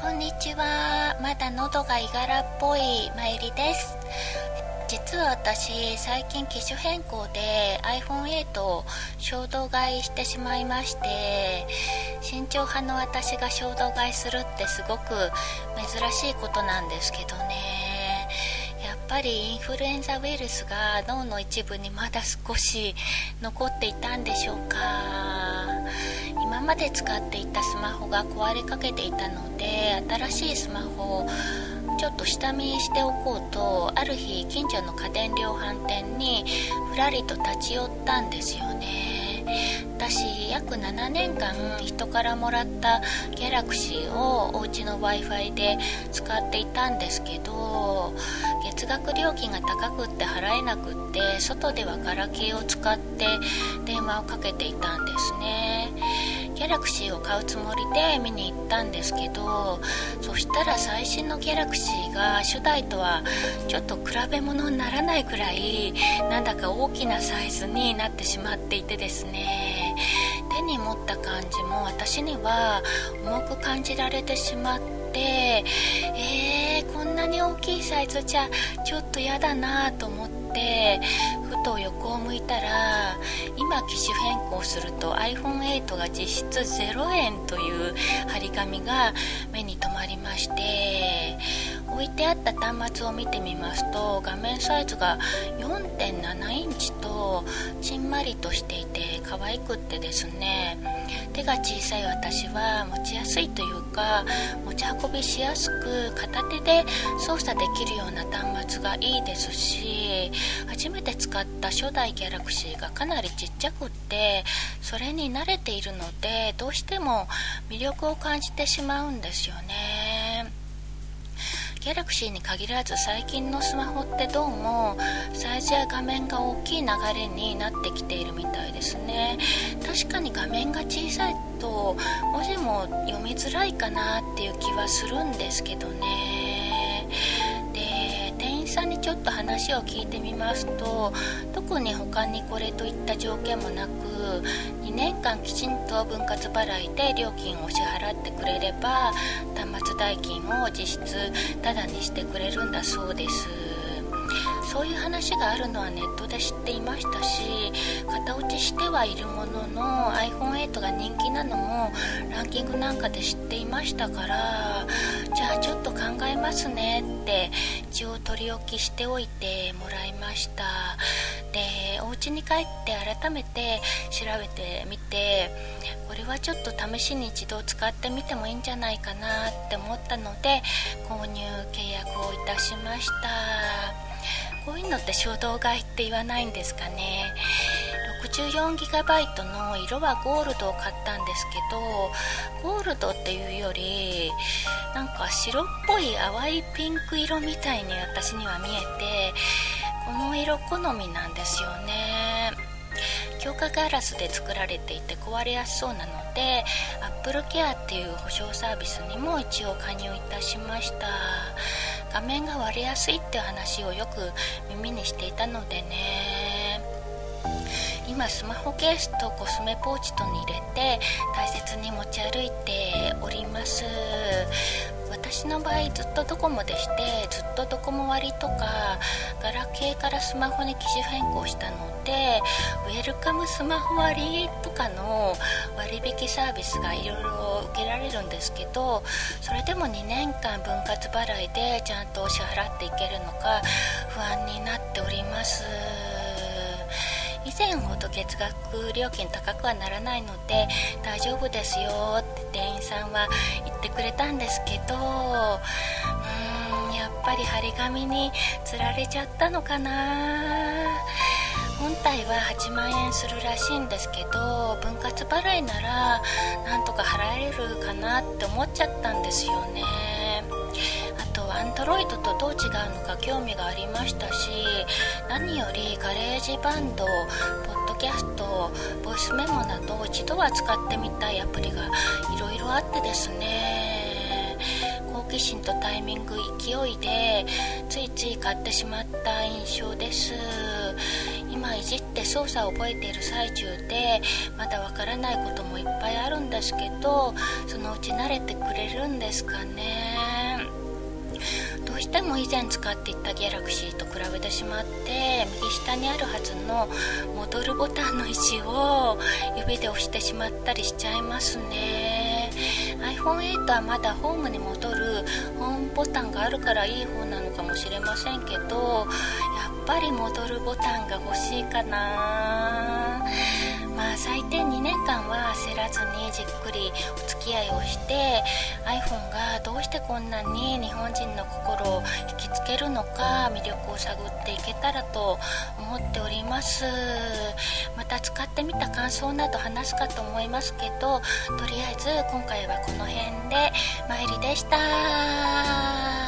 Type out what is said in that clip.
こんにちは。まだ喉がいがらっぽいまゆりです。実は私最近機種変更で iPhone8 を衝動買いしてしまいまして慎重派の私が衝動買いするってすごく珍しいことなんですけどね。やっぱりインフルエンザウイルスが脳の一部にまだ少し残っていたんでしょうか。今まで使っていたスマホが壊れかけていたので新しいスマホをちょっと下見しておこうとある日近所の家電量販店にふらりと立ち寄ったんですよね。私約7年間人からもらったギャラクシーをお家の w i f i で使っていたんですけど月額料金が高くって払えなくって外ではガラケーを使って電話をかけていたんですね。ギャラクシーを買うつもりで見に行ったんですけどそしたら最新のギャラクシーが初代とはちょっと比べ物にならないくらいなんだか大きなサイズになってしまっていてですね。手に持った感じも私には重く感じられてしまってえー、こんなに大きいサイズじゃちょっと嫌だなと思ってふと横を向いたら今機種変更すると iPhone8 が実質0円という張り紙が目に留まりまして置いてあった端末を見てみますと画面サイズが4.7インチとちんまりとしていて可愛くってですね。手が小さい私は持ちやすいというか持ち運びしやすく片手で操作できるような端末がいいですし初めて使った初代ギャラクシーがかなりちっちゃくってそれに慣れているのでどうしても魅力を感じてしまうんですよね。ギャラクシーに限らず最近のスマホってどうもサイズや画面が大きい流れになってきているみたいですね。確かに画面が小さいと文字も読みづらいかなっていう気はするんですけどね。ちょっと話を聞いてみますと特に他にこれといった条件もなく2年間きちんと分割払いで料金を支払ってくれれば端末代金を実質タダにしてくれるんだそうです。そういう話があるのはネットで知っていましたし型落ちしてはいるものの iPhone8 が人気なのもランキングなんかで知っていましたからじゃあちょっと考えますねって一応取り置きしておいてもらいました。でお家に帰って改めて調べてみてこれはちょっと試しに一度使ってみてもいいんじゃないかなって思ったので購入契約をいたしました。こういうのって衝動買いって言わないんですかね。64GB の色はゴールドを買ったんですけどゴールドっていうよりなんか白っぽい淡いピンク色みたいに私には見えてこの色好みなんですよね。強化ガラスで作られていて壊れやすそうなので Apple Care っていう保証サービスにも一応加入いたしました。画面が割れやすいって話をよく耳にしていたのでね。今スマホケースとコスメポーチとに入れて大切に持ち歩いております。私の場合ずっとドコモでしてずっとドコモ割とかガラケーからスマホに機種変更したのでウェルカムスマホ割とかの割引サービスがいろいろ受けられるんですけどそれでも2年間分割払いでちゃんと支払っていけるのか不安になっております。以前ほど月額料金高くはならないので大丈夫ですよって店員さんはくれたんですけどうーんやっぱり張り紙につられちゃったのかな。本体は8万円するらしいんですけど分割払いならなんとか払えるかなって思っちゃったんですよね。あとアンドロイドとどう違うのか興味がありましたし何より GarageBand ポッドキャストボイスメモなど一度は使ってみたいアプリがいろいろあってですね。好奇心とタイミング勢いでついつい買ってしまった印象です。今いじって操作を覚えている最中でまだわからないこともいっぱいあるんですけどそのうち慣れてくれるんですかね。しても以前使っていたギャラクシーと比べてしまって右下にあるはずの戻るボタンの位置を指で押してしまったりしちゃいますね。iPhone8 はまだホームに戻るホームボタンがあるからいい方なのかもしれませんけどやっぱり戻るボタンが欲しいかな。まあ最低2年間は焦らずにじっくりお付き合いをして iPhone がどうしてこんなに日本人の心を引きつけるのか魅力を探っていけたらと思っております。また使ってみた感想など話すかと思いますけどとりあえず今回はこの辺で参りでした。